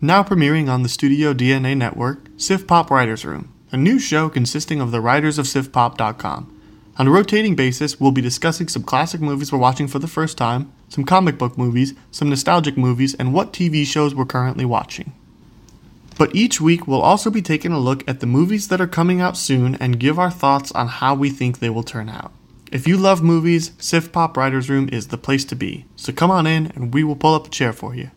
Now premiering on the Studio DNA network, Sif Pop Writers Room, a new show consisting of the writers of SifPop.com. On a rotating basis, we'll be discussing some classic movies we're watching for the first time, some comic book movies, some nostalgic movies, and what TV shows we're currently watching. But each week, we'll also be taking a look at the movies that are coming out soon and give our thoughts on how we think they will turn out. If you love movies, Sif Pop Writers Room is the place to be. So come on in and we will pull up a chair for you.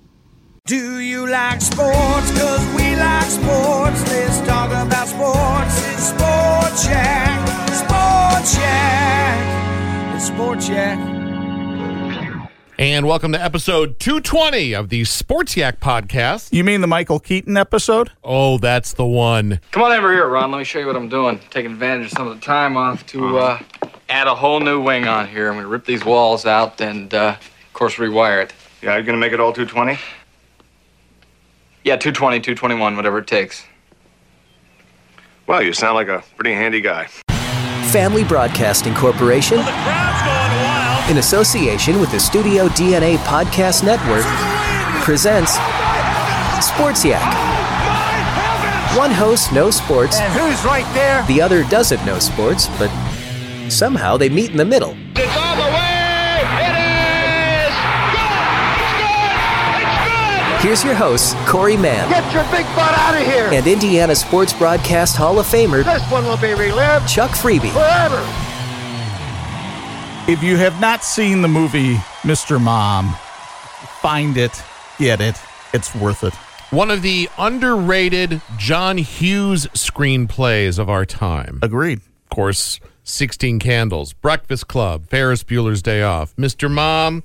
Do you like sports? Cause we like sports. Let's talk about sports. It's Sport Shack. Sport Shack. It's Sport Shack. And welcome to episode 220 of the Sports Yak podcast. You mean the Michael Keaton episode? Oh, that's the one. Come on over here, Ron. Let me show you what I'm doing. Taking advantage of some of the time off to uh, add a whole new wing on here. I'm gonna rip these walls out and, uh, of course, rewire it. Yeah, you're gonna make it all 220? Yeah, 220, 221, whatever it takes. Well, you sound like a pretty handy guy. Family Broadcasting Corporation, in association with the Studio DNA Podcast Network, presents oh, Sports Yak. Oh, One host knows sports, And who's right there? the other doesn't know sports, but somehow they meet in the middle. It's all the way. Here's your hosts, Corey Mann Get your big butt out of here. and Indiana Sports Broadcast Hall of Famer This one will be relived Chuck Freeby. forever. If you have not seen the movie Mr. Mom, find it, get it. It's worth it. One of the underrated John Hughes screenplays of our time. Agreed. Of course, 16 Candles, Breakfast Club, Ferris Bueller's Day Off, Mr. Mom.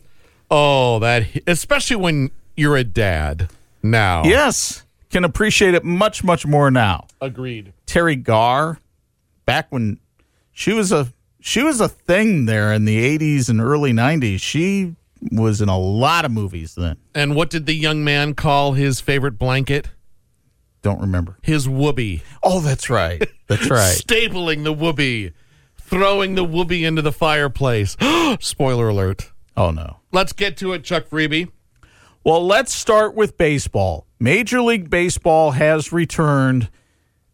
Oh, that, especially when you're a dad now. Yes, can appreciate it much, much more now. Agreed. Teri Garr, back when she was a she was a thing there in the '80s and early '90s. She was in a lot of movies then. And what did the young man call his favorite blanket? Don't remember. His woobie. Oh, that's right. That's right. Stapling the woobie, throwing the woobie into the fireplace. Spoiler alert. Oh no. Let's get to it, Chuck Freeby. Well, let's start with baseball. Major League Baseball has returned,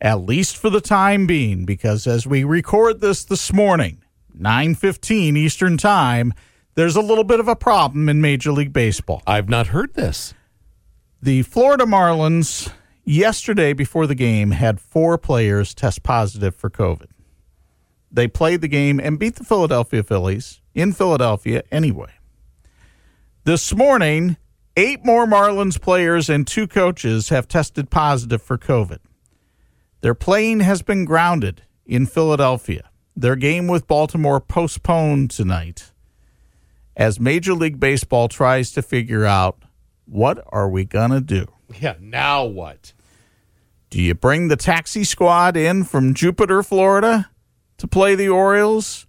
at least for the time being, because as we record this this morning, 9:15 Eastern Time, there's a little bit of a problem in Major League Baseball. I've not heard this. The Florida Marlins yesterday before the game had four players test positive for COVID. They played the game and beat the Philadelphia Phillies in Philadelphia anyway. This morning, eight more Marlins players and two coaches have tested positive for COVID. Their plane has been grounded in Philadelphia. Their game with Baltimore postponed tonight as Major League Baseball tries to figure out what are we going to do? Yeah, now what? Do you bring the taxi squad in from Jupiter, Florida to play the Orioles?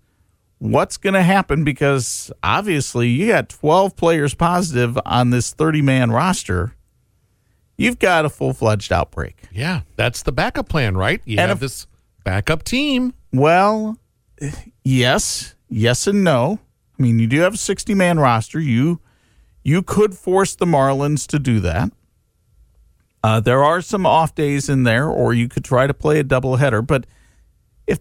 What's going to happen? Because obviously, you got 12 players positive on this 30 man roster. You've got a full fledged outbreak. Yeah, that's the backup plan, right? You And have if- this backup team. Well, yes, yes, and no. I mean, you do have a 60 man roster. You you could force the Marlins to do that. Uh, there are some off days in there, or you could try to play a doubleheader. But if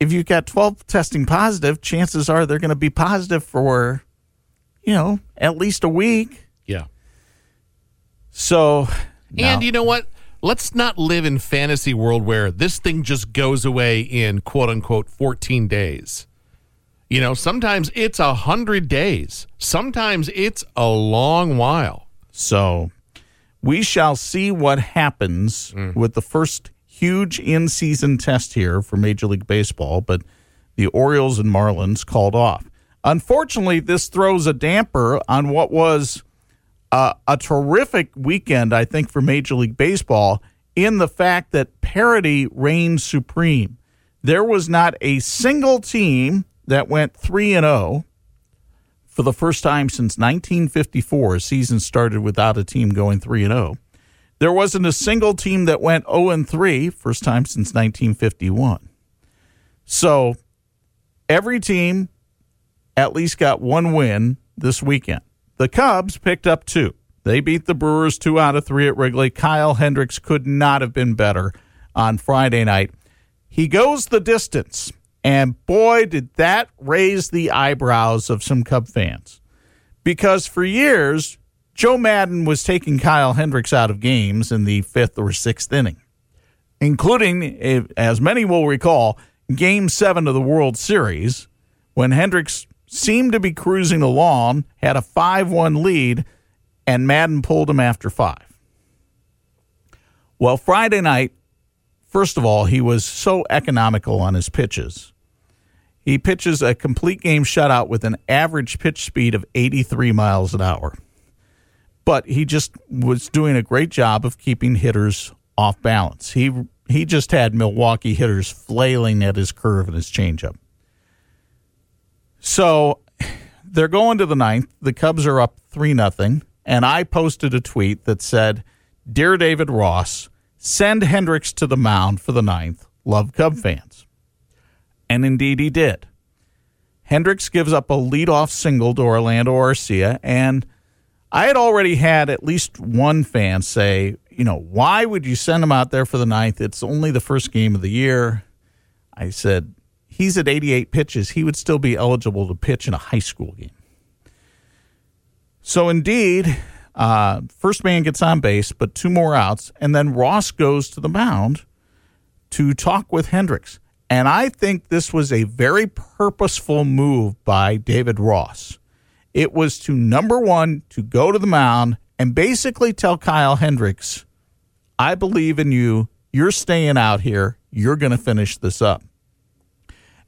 if you've got 12 testing positive, chances are they're going to be positive for, you know, at least a week. Yeah. So, And no. you know what? Let's not live in fantasy world where this thing just goes away in quote unquote 14 days. You know, sometimes it's a hundred days. Sometimes it's a long while. So we shall see what happens mm. with the first huge in season test here for Major League Baseball, but the Orioles and Marlins called off. Unfortunately, this throws a damper on what was uh, a terrific weekend, I think, for Major League Baseball in the fact that parity reigns supreme. There was not a single team that went 3 and 0 for the first time since 1954. A season started without a team going 3 and 0. There wasn't a single team that went 0 and 3, first time since 1951. So every team at least got one win this weekend. The Cubs picked up two. They beat the Brewers two out of three at Wrigley. Kyle Hendricks could not have been better on Friday night. He goes the distance, and boy, did that raise the eyebrows of some Cub fans. Because for years, Joe Maddon was taking Kyle Hendricks out of games in the fifth or sixth inning, including, as many will recall, game seven of the World Series when Hendricks seemed to be cruising along, had a 5 1 lead, and Maddon pulled him after five. Well, Friday night, first of all, he was so economical on his pitches. He pitches a complete game shutout with an average pitch speed of 83 miles an hour. But he just was doing a great job of keeping hitters off balance. He he just had Milwaukee hitters flailing at his curve and his changeup. So they're going to the ninth. The Cubs are up three nothing, and I posted a tweet that said, "Dear David Ross, send Hendricks to the mound for the ninth. Love Cub fans." And indeed, he did. Hendricks gives up a leadoff single to Orlando Arcia, and I had already had at least one fan say, you know, why would you send him out there for the ninth? It's only the first game of the year. I said, he's at 88 pitches. He would still be eligible to pitch in a high school game. So, indeed, uh, first man gets on base, but two more outs, and then Ross goes to the mound to talk with Hendricks. And I think this was a very purposeful move by David Ross. It was to number one, to go to the mound and basically tell Kyle Hendricks, I believe in you. You're staying out here. You're going to finish this up.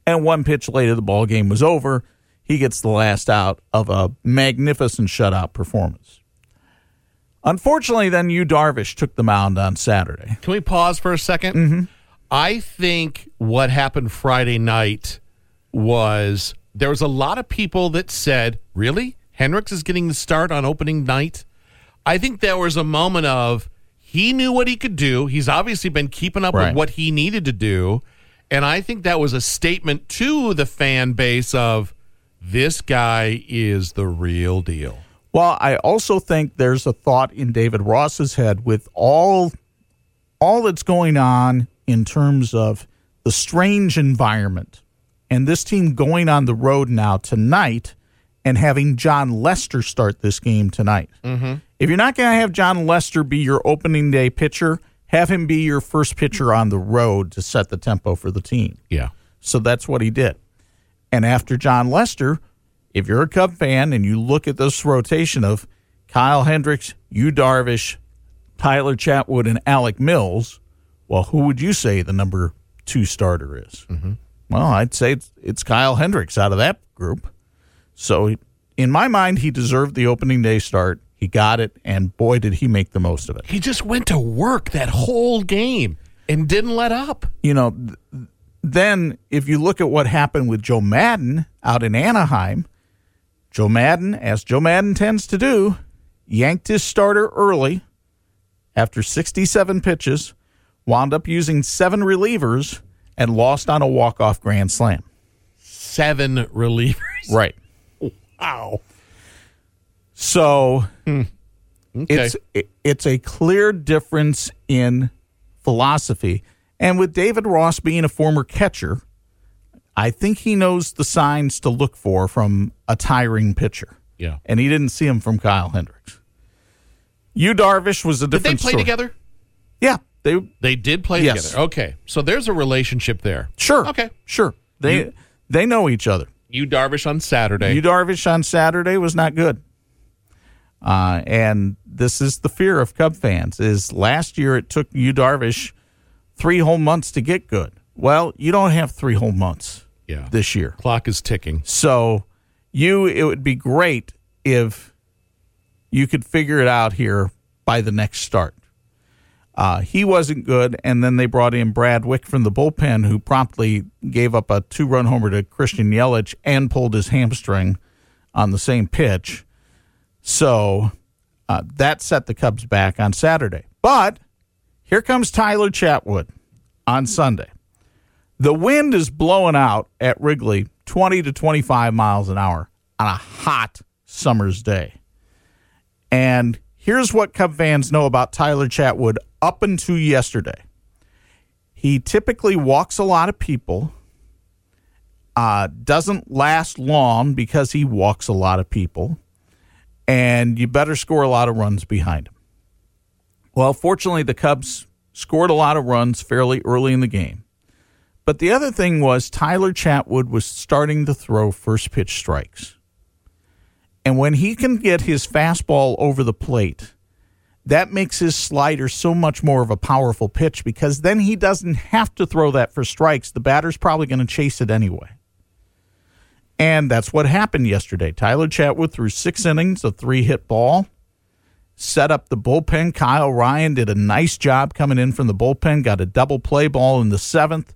And one pitch later, the ball game was over. He gets the last out of a magnificent shutout performance. Unfortunately, then Yu Darvish took the mound on Saturday. Can we pause for a 2nd mm-hmm. I think what happened Friday night was there was a lot of people that said, "Really, Hendricks is getting the start on opening night." I think there was a moment of he knew what he could do. He's obviously been keeping up Right. with what he needed to do, and I think that was a statement to the fan base of this guy is the real deal. Well, I also think there's a thought in David Ross's head with all all that's going on in terms of the strange environment and this team going on the road now tonight and having Jon Lester start this game tonight. Mm-hmm. If you're not going to have Jon Lester be your opening day pitcher, have him be your first pitcher on the road to set the tempo for the team. Yeah. So that's what he did. And after Jon Lester, if you're a Cub fan and you look at this rotation of Kyle Hendricks, Yu Darvish, Tyler Chatwood, and Alec Mills, well, who would you say the number two starter is? Mm-hmm. Well, I'd say it's, it's Kyle Hendricks out of that group. So, in my mind, he deserved the opening day start. He got it, and boy, did he make the most of it. He just went to work that whole game and didn't let up. you know, th- then if you look at what happened with Joe Maddon out in Anaheim, Joe Maddon, as Joe Maddon tends to do, yanked his starter early after 67 pitches, wound up using seven relievers, and lost on a walk-off grand slam. Seven relievers. Right. Wow. So hmm. Okay. it's it, it's a clear difference in philosophy. And with David Ross being a former catcher, I think he knows the signs to look for from a tiring pitcher. yeah. And he didn't see him from Kyle Hendricks. Yu Darvish was a different Did they play story. together? Yeah, they They did play Yes. together. Okay. So there's a relationship there. sure. Okay. Sure. They they know each other. Yu Darvish on Saturday. Yu Darvish on Saturday was not good. Uh, and this is the fear of Cub fans is last year it took Yu Darvish three whole months to get good. Well, you don't have three whole months yeah. this year. clock is ticking. So you it would be great if you could figure it out here by the next start. Uh, he wasn't good, and then they brought in Brad Wieck from the bullpen, who promptly gave up a two-run homer to Christian Yelich and pulled his hamstring on the same pitch. So uh, that set the Cubs back on Saturday. But here comes Tyler Chatwood on Sunday. The wind is blowing out at Wrigley 20 to 25 miles an hour on a hot summer's day. And here's what Cub fans know about Tyler Chatwood up until yesterday. He typically walks a lot of people, uh, doesn't last long because he walks a lot of people, and you better score a lot of runs behind him. Well, fortunately, the Cubs scored a lot of runs fairly early in the game. But the other thing was Tyler Chatwood was starting to throw first pitch strikes. And when he can get his fastball over the plate, that makes his slider so much more of a powerful pitch because then he doesn't have to throw that for strikes. The batter's probably going to chase it anyway. And that's what happened yesterday. Tyler Chatwood threw six innings, a three hit ball, set up the bullpen. Kyle Ryan did a nice job coming in from the bullpen, got a double play ball in the seventh,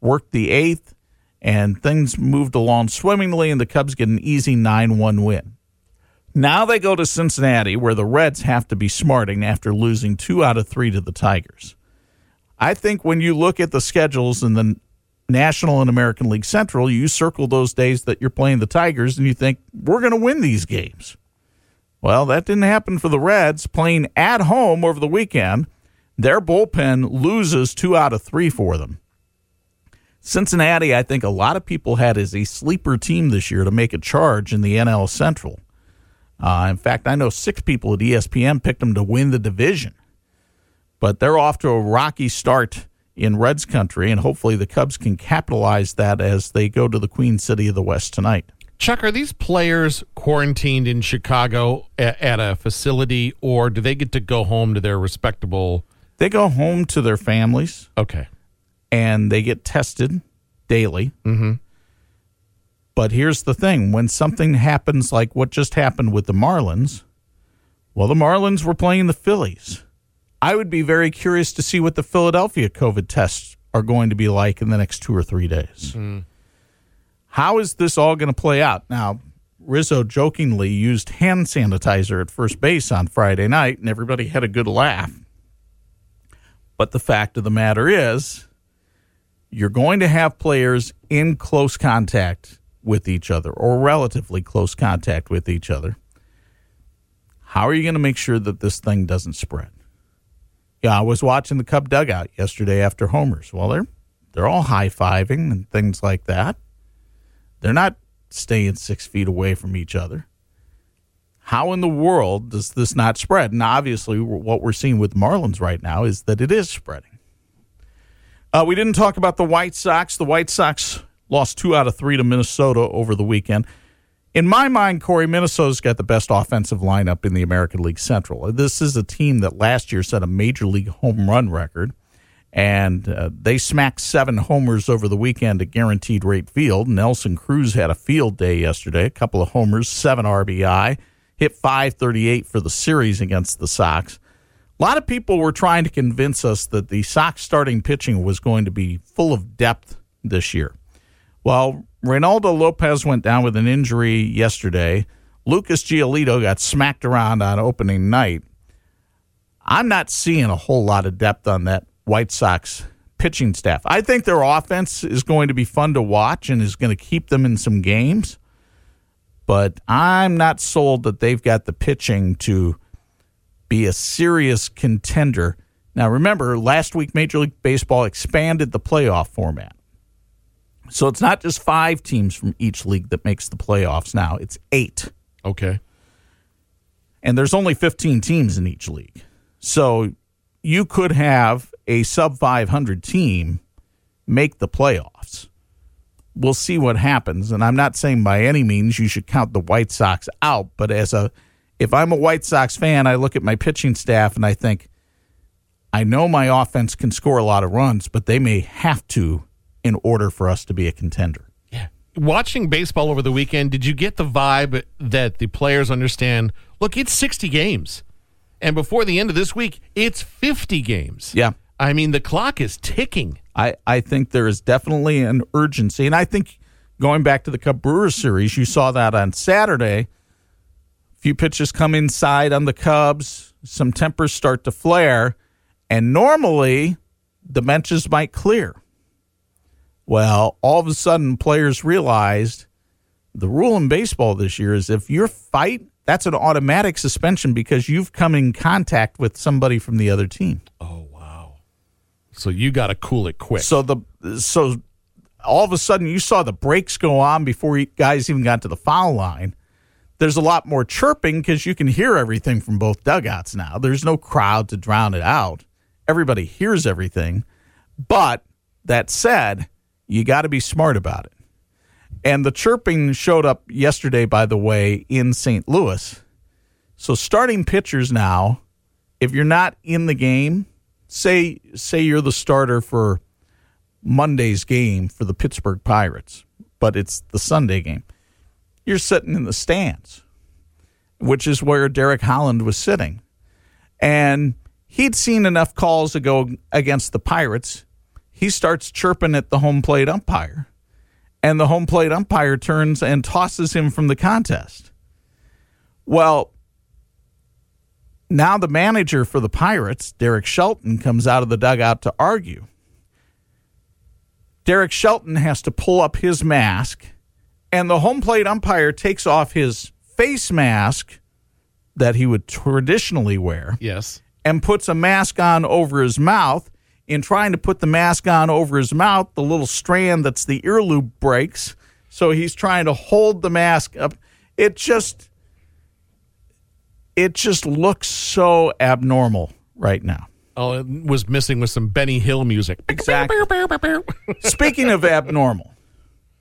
worked the eighth, and things moved along swimmingly, and the Cubs get an easy 9 1 win. Now they go to Cincinnati, where the Reds have to be smarting after losing two out of three to the Tigers. I think when you look at the schedules in the National and American League Central, you circle those days that you're playing the Tigers and you think, we're going to win these games. Well, that didn't happen for the Reds. Playing at home over the weekend, their bullpen loses two out of three for them. Cincinnati, I think a lot of people had as a sleeper team this year to make a charge in the NL Central. Uh, in fact, I know six people at ESPN picked them to win the division. But they're off to a rocky start in Reds country, and hopefully the Cubs can capitalize that as they go to the Queen City of the West tonight. Chuck, are these players quarantined in Chicago at, at a facility, or do they get to go home to their respectable? They go home to their families. Okay. And they get tested daily. Mm-hmm. But here's the thing when something happens like what just happened with the Marlins, well, the Marlins were playing the Phillies. I would be very curious to see what the Philadelphia COVID tests are going to be like in the next two or three days. Mm. How is this all going to play out? Now, Rizzo jokingly used hand sanitizer at first base on Friday night, and everybody had a good laugh. But the fact of the matter is, you're going to have players in close contact with each other or relatively close contact with each other, how are you going to make sure that this thing doesn't spread? Yeah, I was watching the Cub dugout yesterday after homers. Well, they're they're all high fiving and things like that. They're not staying six feet away from each other. How in the world does this not spread? And obviously, what we're seeing with Marlins right now is that it is spreading. Uh, we didn't talk about the White Sox. The White Sox lost two out of three to Minnesota over the weekend. In my mind, Corey, Minnesota's got the best offensive lineup in the American League Central. This is a team that last year set a major league home run record, and uh, they smacked seven homers over the weekend at Guaranteed Rate Field. Nelson Cruz had a field day yesterday, a couple of homers, seven RBI, hit 538 for the series against the Sox. A lot of people were trying to convince us that the Sox starting pitching was going to be full of depth this year. Well, Reynaldo Lopez went down with an injury yesterday. Lucas Giolito got smacked around on opening night. I'm not seeing a whole lot of depth on that White Sox pitching staff. I think their offense is going to be fun to watch and is going to keep them in some games. But I'm not sold that they've got the pitching to be a serious contender. Now, remember, last week Major League Baseball expanded the playoff format. So it's not just five teams from each league that makes the playoffs now, it's eight. Okay. And there's only 15 teams in each league. So you could have a sub 500 team make the playoffs. We'll see what happens. And I'm not saying by any means you should count the White Sox out, but as a if I'm a White Sox fan, I look at my pitching staff and I think I know my offense can score a lot of runs, but they may have to in order for us to be a contender. Yeah. Watching baseball over the weekend, did you get the vibe that the players understand? Look, it's 60 games. And before the end of this week, it's 50 games. Yeah. I mean, the clock is ticking. I, I think there is definitely an urgency. And I think going back to the Cub Brewers series, you saw that on Saturday. A few pitches come inside on the Cubs, some tempers start to flare, and normally the benches might clear. Well, all of a sudden, players realized the rule in baseball this year is if you're fight, that's an automatic suspension because you've come in contact with somebody from the other team. Oh wow! So you got to cool it quick. So the so all of a sudden you saw the brakes go on before you guys even got to the foul line. There's a lot more chirping because you can hear everything from both dugouts now. There's no crowd to drown it out. Everybody hears everything. But that said, you got to be smart about it. And the chirping showed up yesterday, by the way, in St. Louis. So starting pitchers now, if you're not in the game, say say you're the starter for Monday's game for the Pittsburgh Pirates, but it's the Sunday game. You're sitting in the stands, which is where Derek Holland was sitting. And he'd seen enough calls to go against the Pirates. He starts chirping at the home plate umpire, and the home plate umpire turns and tosses him from the contest. Well, now the manager for the Pirates, Derek Shelton, comes out of the dugout to argue. Derek Shelton has to pull up his mask, and the home plate umpire takes off his face mask that he would traditionally wear yes. and puts a mask on over his mouth. In trying to put the mask on over his mouth, the little strand that's the ear loop breaks. So he's trying to hold the mask up. It just it just looks so abnormal right now. Oh, it was missing with some Benny Hill music. Exactly. Speaking of abnormal,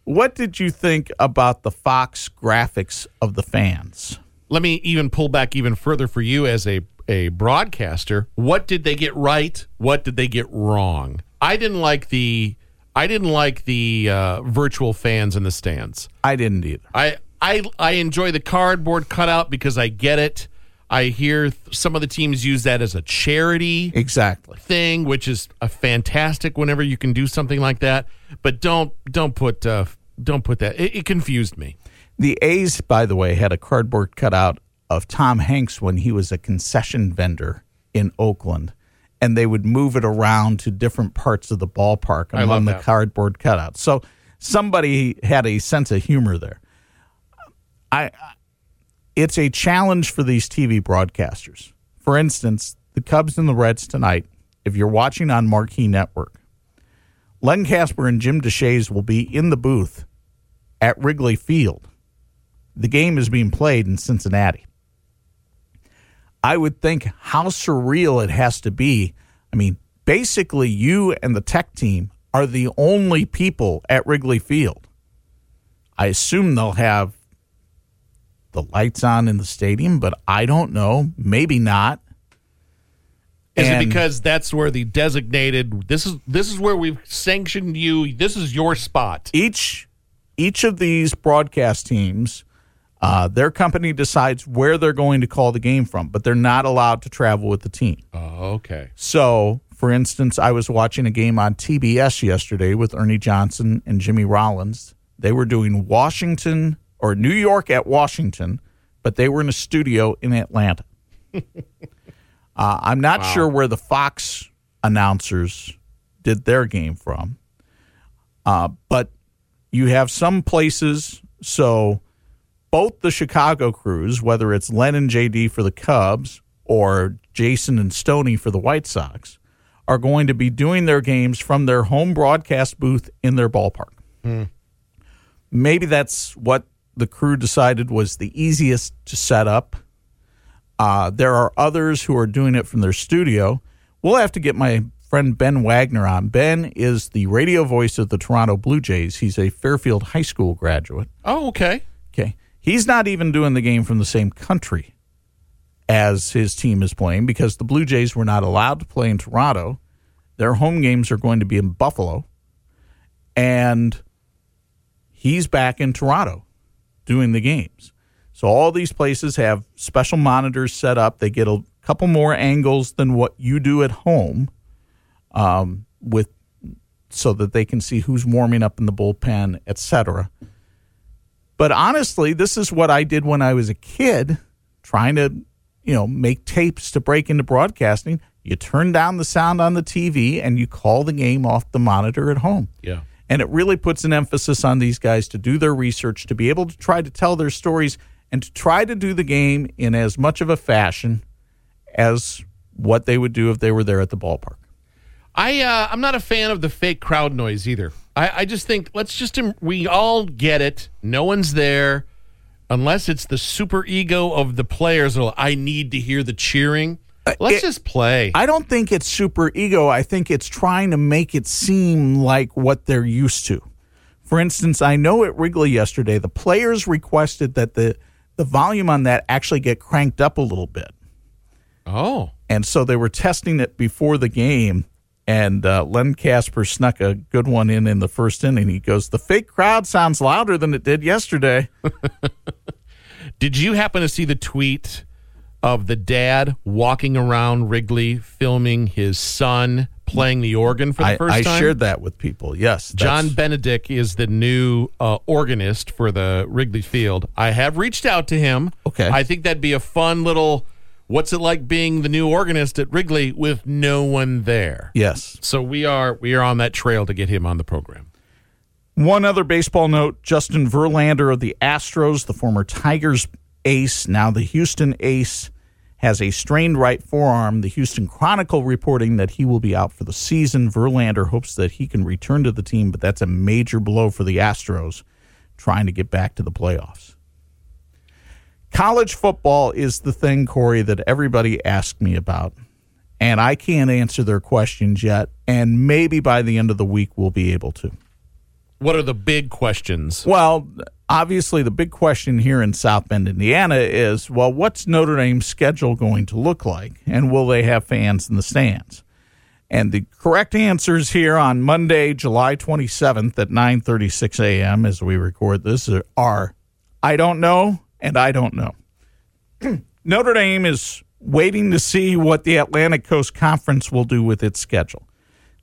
what did you think about the Fox graphics of the fans? Let me even pull back even further for you as a, a broadcaster. What did they get right? What did they get wrong? I didn't like the I didn't like the uh, virtual fans in the stands. I didn't either. I I I enjoy the cardboard cutout because I get it. I hear th- some of the teams use that as a charity Exactly. thing, which is a fantastic whenever you can do something like that. But don't don't put uh, don't put that. It, it confused me. The A's, by the way, had a cardboard cutout of Tom Hanks when he was a concession vendor in Oakland, and they would move it around to different parts of the ballpark among the cardboard cutouts. So somebody had a sense of humor there. I, it's a challenge for these TV broadcasters. For instance, the Cubs and the Reds tonight. If you're watching on Marquee Network, Len Kasper and Jim Deshaies will be in the booth at Wrigley Field. The game is being played in Cincinnati. I would think how surreal it has to be. I mean, basically, you and the tech team are the only people at Wrigley Field. I assume they'll have the lights on in the stadium, but I don't know. Maybe not. Is And- it because that's where the designated this is this is where we've sanctioned you. This is your spot. each each of these broadcast teams uh, their company decides where they're going to call the game from but they're not allowed to travel with the team. Oh, okay. so for instance i was watching a game on tbs yesterday with ernie johnson and jimmy rollins. They were doing washington or new york at washington but they were in a studio in atlanta. Uh, i'm not sure where the fox announcers did their game from. Uh, but you have some places so both the chicago crews whether it's len and jd for the cubs or jason and stony for the white sox are going to be doing their games from their home broadcast booth in their ballpark maybe that's what the crew decided was the easiest to set up uh, there are others who are doing it from their studio we'll have to get my friend Ben Wagner on. Ben is the radio voice of the Toronto Blue Jays. He's a Fairfield High School graduate. Oh, okay. He's not even doing the game from the same country as his team is playing because the Blue Jays were not allowed to play in Toronto. Their home games are going to be in Buffalo. And he's back in Toronto doing the games. So all these places have special monitors set up. They get a couple more angles than what you do at home, um, with so that they can see who's warming up in the bullpen, etc. But honestly, this is what I did when I was a kid, trying to, you know, make tapes to break into broadcasting. You turn down the sound on the TV and you call the game off the monitor at home. Yeah. And it really puts an emphasis on these guys to do their research, to be able to try to tell their stories, and to try to do the game in as much of a fashion as what they would do if they were there at the ballpark. I uh, I'm not a fan of the fake crowd noise either. I, I just think let's just we all get it. No one's there unless it's the super ego of the players. I need to hear the cheering. Uh, let's it- just play. I don't think it's super ego. I think it's trying to make it seem like what they're used to. For instance, I know at Wrigley yesterday, the players requested that the, the volume on that actually get cranked up a little bit. oh, And so they were testing it before the game. And uh, Len Kasper snuck a good one in in the first inning. He goes, The fake crowd sounds louder than it did yesterday. did you happen to see the tweet of the dad walking around Wrigley filming his son playing the organ for the I, first I time? I shared that with people. Yes. John Benedict is the new uh, organist for the Wrigley Field. I have reached out to him. Okay. I think that'd be a fun little. What's it like being the new organist at Wrigley with no one there? Yes. So we are we are on that trail to get him on the program. One other baseball note Justin Verlander of the Astros, the former Tigers ace, now the Houston ace, has a strained right forearm. The Houston Chronicle reporting that he will be out for the season. Verlander hopes that he can return to the team, but that's a major blow for the Astros trying to get back to the playoffs. College football is the thing, Corey, that everybody asked me about. And I can't answer their questions yet. And maybe by the end of the week, we'll be able to. What are the big questions? Well, obviously, the big question here in South Bend, Indiana is well, what's Notre Dame's schedule going to look like? And will they have fans in the stands? And the correct answers here on Monday, July 27th at 9:36 a.m. as we record this are I don't know and I don't know. Notre Dame is waiting to see what the Atlantic Coast Conference will do with its schedule.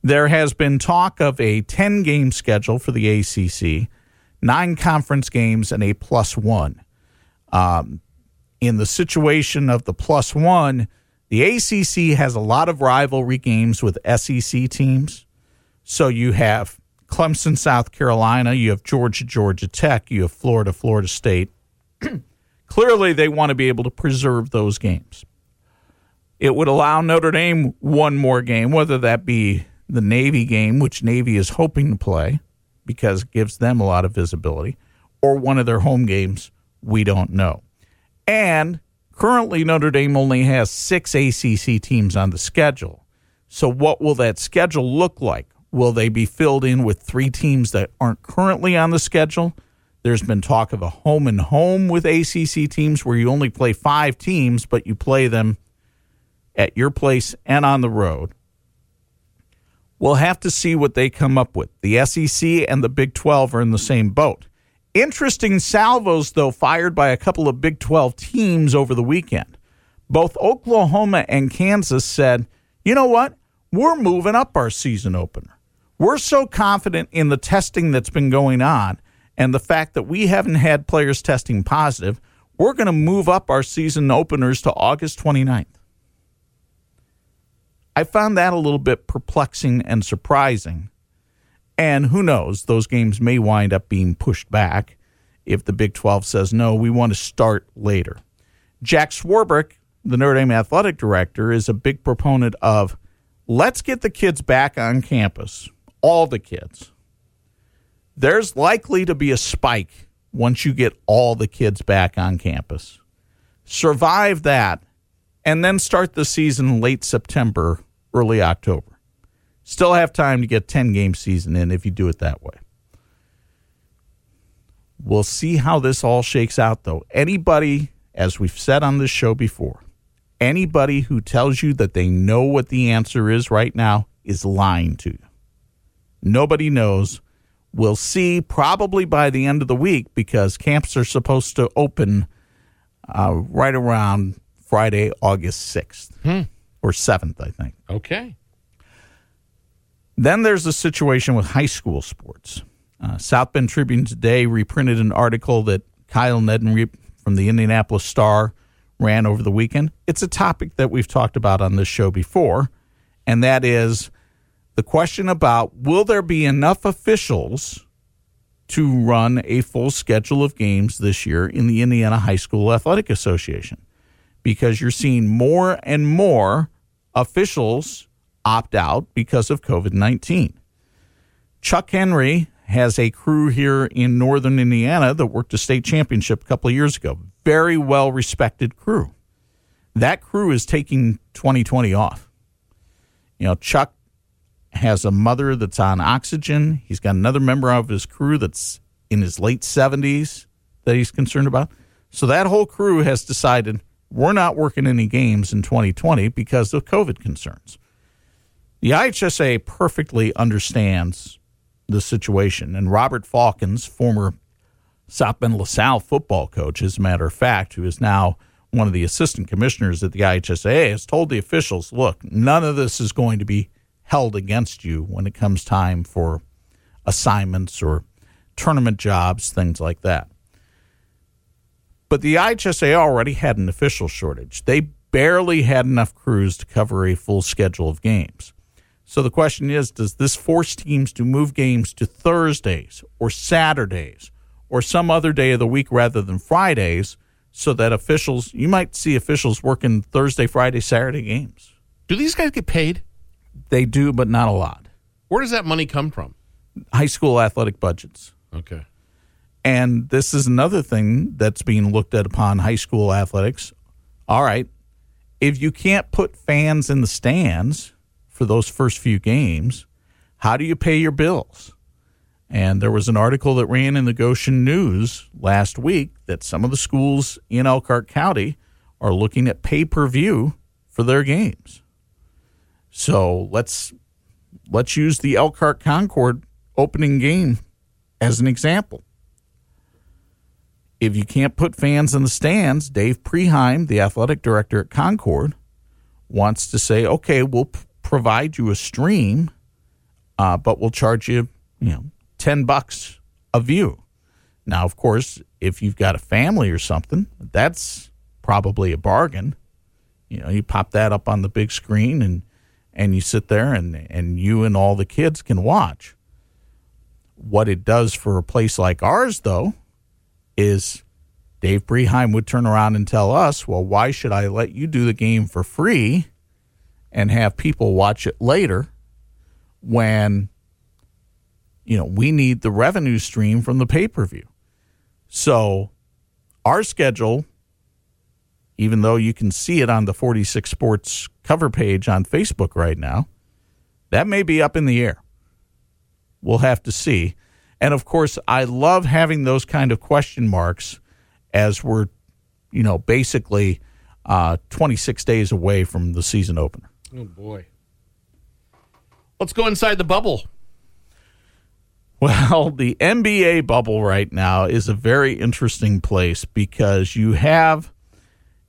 There has been talk of a 10 game schedule for the ACC, nine conference games, and a plus one. Um, in the situation of the plus one, the ACC has a lot of rivalry games with SEC teams. So you have Clemson, South Carolina, you have Georgia, Georgia Tech, you have Florida, Florida State. Clearly, they want to be able to preserve those games. It would allow Notre Dame one more game, whether that be the Navy game, which Navy is hoping to play because it gives them a lot of visibility, or one of their home games. We don't know. And currently, Notre Dame only has six ACC teams on the schedule. So, what will that schedule look like? Will they be filled in with three teams that aren't currently on the schedule? There's been talk of a home and home with ACC teams where you only play five teams, but you play them at your place and on the road. We'll have to see what they come up with. The SEC and the Big 12 are in the same boat. Interesting salvos, though, fired by a couple of Big 12 teams over the weekend. Both Oklahoma and Kansas said, you know what? We're moving up our season opener. We're so confident in the testing that's been going on and the fact that we haven't had players testing positive, we're going to move up our season openers to August 29th. I found that a little bit perplexing and surprising. And who knows, those games may wind up being pushed back if the Big 12 says, no, we want to start later. Jack Swarbrick, the Notre Dame athletic director, is a big proponent of let's get the kids back on campus, all the kids. There's likely to be a spike once you get all the kids back on campus. Survive that and then start the season late September, early October. Still have time to get 10 game season in if you do it that way. We'll see how this all shakes out though. Anybody, as we've said on this show before, anybody who tells you that they know what the answer is right now is lying to you. Nobody knows. We'll see probably by the end of the week because camps are supposed to open uh, right around Friday, August 6th or 7th, I think. Okay. Then there's the situation with high school sports. Uh, South Bend Tribune today reprinted an article that Kyle Neddenriep from the Indianapolis Star ran over the weekend. It's a topic that we've talked about on this show before, and that is the question about will there be enough officials to run a full schedule of games this year in the Indiana High School Athletic Association? Because you're seeing more and more officials opt out because of COVID 19. Chuck Henry has a crew here in northern Indiana that worked a state championship a couple of years ago. Very well respected crew. That crew is taking 2020 off. You know, Chuck has a mother that's on oxygen. He's got another member of his crew that's in his late 70s that he's concerned about. So that whole crew has decided we're not working any games in 2020 because of COVID concerns. The IHSA perfectly understands the situation, and Robert Faulkens, former South Bend LaSalle football coach, as a matter of fact, who is now one of the assistant commissioners at the IHSA, has told the officials, look, none of this is going to be held against you when it comes time for assignments or tournament jobs, things like that. But the IHSA already had an official shortage. They barely had enough crews to cover a full schedule of games. So the question is does this force teams to move games to Thursdays or Saturdays or some other day of the week rather than Fridays so that officials, you might see officials working Thursday, Friday, Saturday games? Do these guys get paid? They do, but not a lot. Where does that money come from? High school athletic budgets. Okay. And this is another thing that's being looked at upon high school athletics. All right, if you can't put fans in the stands for those first few games, how do you pay your bills? And there was an article that ran in the Goshen News last week that some of the schools in Elkhart County are looking at pay per view for their games. So let's let's use the Elkhart Concord opening game as an example. If you can't put fans in the stands, Dave Preheim, the athletic director at Concord, wants to say, okay, we'll p- provide you a stream, uh, but we'll charge you, you know, ten bucks a view. Now, of course, if you've got a family or something, that's probably a bargain. You know, you pop that up on the big screen and and you sit there and and you and all the kids can watch. What it does for a place like ours, though, is Dave Preheim would turn around and tell us, well, why should I let you do the game for free and have people watch it later when, you know, we need the revenue stream from the pay per view? So our schedule, even though you can see it on the 46 Sports cover page on Facebook right now, that may be up in the air. We'll have to see. And of course, I love having those kind of question marks as we're, you know, basically uh, 26 days away from the season opener. Oh boy. Let's go inside the bubble. Well, the NBA bubble right now is a very interesting place because you have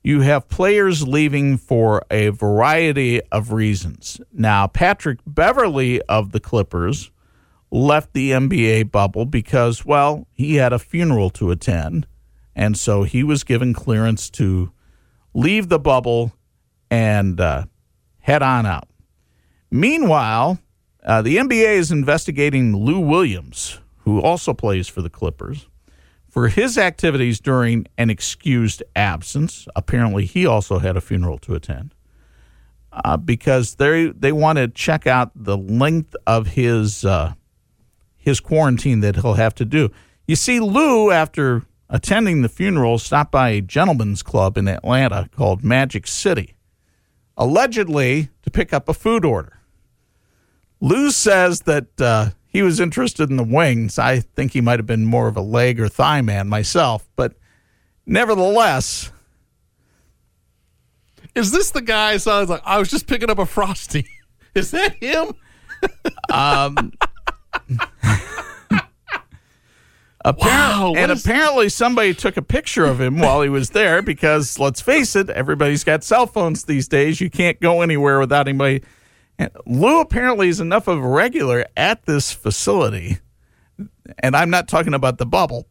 you have players leaving for a variety of reasons. Now, Patrick Beverley of the Clippers left the NBA bubble because, well, he had a funeral to attend. And so he was given clearance to leave the bubble and uh, head on out. Meanwhile, uh, the NBA is investigating Lou Williams, who also plays for the Clippers, for his activities during an excused absence. Apparently, he also had a funeral to attend. Uh, because they they want to check out the length of his uh, his quarantine that he'll have to do. You see, Lou, after attending the funeral, stopped by a gentleman's club in Atlanta called Magic City, allegedly to pick up a food order. Lou says that uh, he was interested in the wings. I think he might have been more of a leg or thigh man myself, but nevertheless, Is this the guy? So I was like, I was just picking up a frosty. Is that him? Um, Appar- Wow, and is- apparently somebody took a picture of him while he was there because let's face it, everybody's got cell phones these days. You can't go anywhere without anybody. And Lou apparently is enough of a regular at this facility, and I'm not talking about the bubble.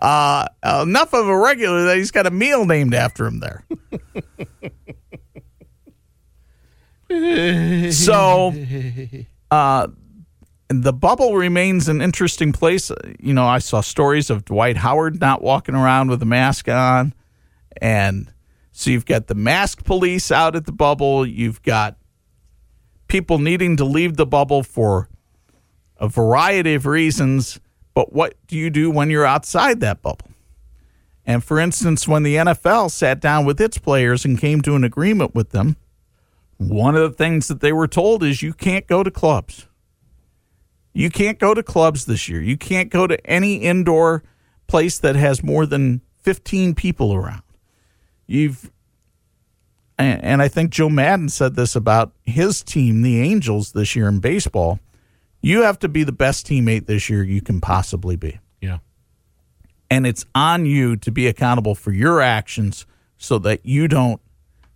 Uh, enough of a regular that he's got a meal named after him there. so, uh, the bubble remains an interesting place. You know, I saw stories of Dwight Howard not walking around with a mask on. And so you've got the mask police out at the bubble. You've got people needing to leave the bubble for a variety of reasons. But what do you do when you're outside that bubble? And for instance, when the NFL sat down with its players and came to an agreement with them, one of the things that they were told is you can't go to clubs. You can't go to clubs this year. You can't go to any indoor place that has more than 15 people around. You've and, and I think Joe Maddon said this about his team, the Angels, this year in baseball. You have to be the best teammate this year you can possibly be. Yeah. And it's on you to be accountable for your actions so that you don't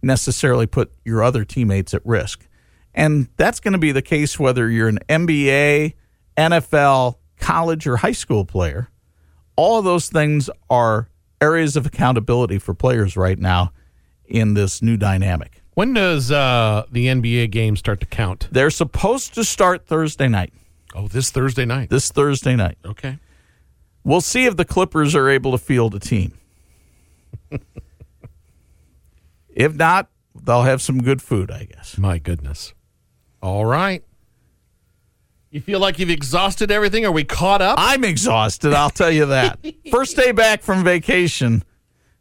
necessarily put your other teammates at risk. And that's going to be the case whether you're an NBA, NFL, college, or high school player. All of those things are areas of accountability for players right now in this new dynamic. When does uh, the NBA game start to count? They're supposed to start Thursday night, Oh, this Thursday night. this Thursday night. Okay. We'll see if the Clippers are able to field a team. if not, they'll have some good food, I guess. My goodness. All right. You feel like you've exhausted everything? Are we caught up? I'm exhausted, I'll tell you that. First day back from vacation,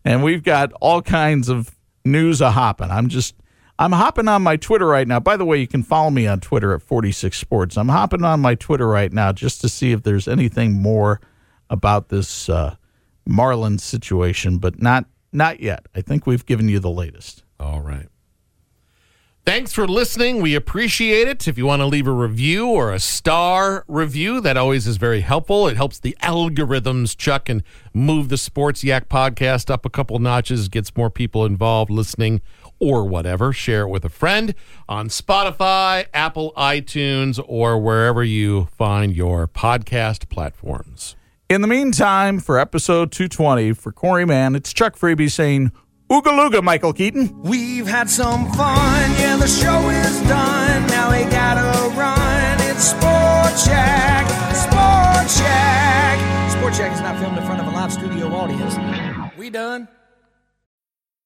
and we've got all kinds of news a hopping. I'm just I'm hopping on my Twitter right now. By the way, you can follow me on Twitter at 46 Sports. I'm hopping on my Twitter right now just to see if there's anything more about this uh, Marlins situation, but not not yet. I think we've given you the latest. All right. Thanks for listening. We appreciate it. If you want to leave a review or a star review, that always is very helpful. It helps the algorithms, Chuck, and move the Sports Yak podcast up a couple notches, gets more people involved listening or whatever. Share it with a friend on Spotify, Apple, iTunes, or wherever you find your podcast platforms. In the meantime, for episode 220 for Corey Mann, it's Chuck Freeby saying, Ooga Looga, Michael Keaton. We've had some fun, yeah, the show is done. Now we gotta run. It's Sport Check, Sport Check. Sport Check is not filmed in front of a live studio audience. We done?